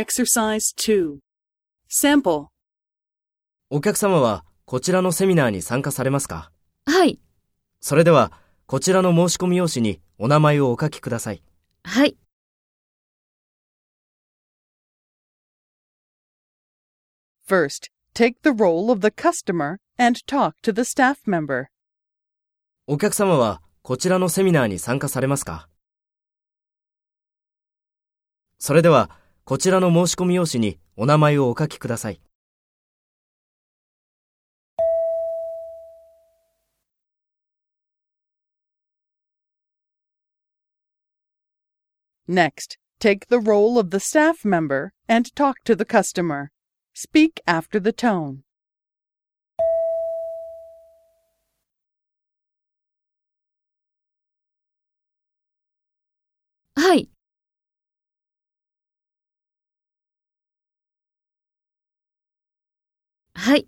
Exercise 2. Sample. お客様はこちらのセミナーに参加されますか？はい。それでは、こちらの申し込み用紙にお名前をお書きください。はい。First, take the role of the customer and talk to the staff member. お客様はこちらのセミナーに参加されますか？それでは、こちらの申し込み用紙にお名前をお書きください。Next, take the role of the staff member and talk to the customer. Speak after the tone. はい。